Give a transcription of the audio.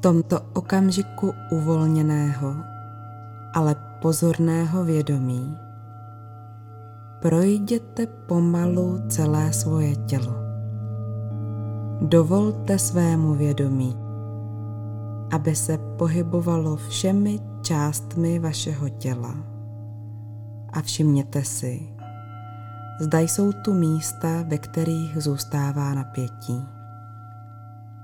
tomto okamžiku uvolněného, ale pozorného vědomí projděte pomalu celé svoje tělo. Dovolte svému vědomí, aby se pohybovalo všemi částmi vašeho těla a všimněte si, zda jsou tu místa, ve kterých zůstává napětí.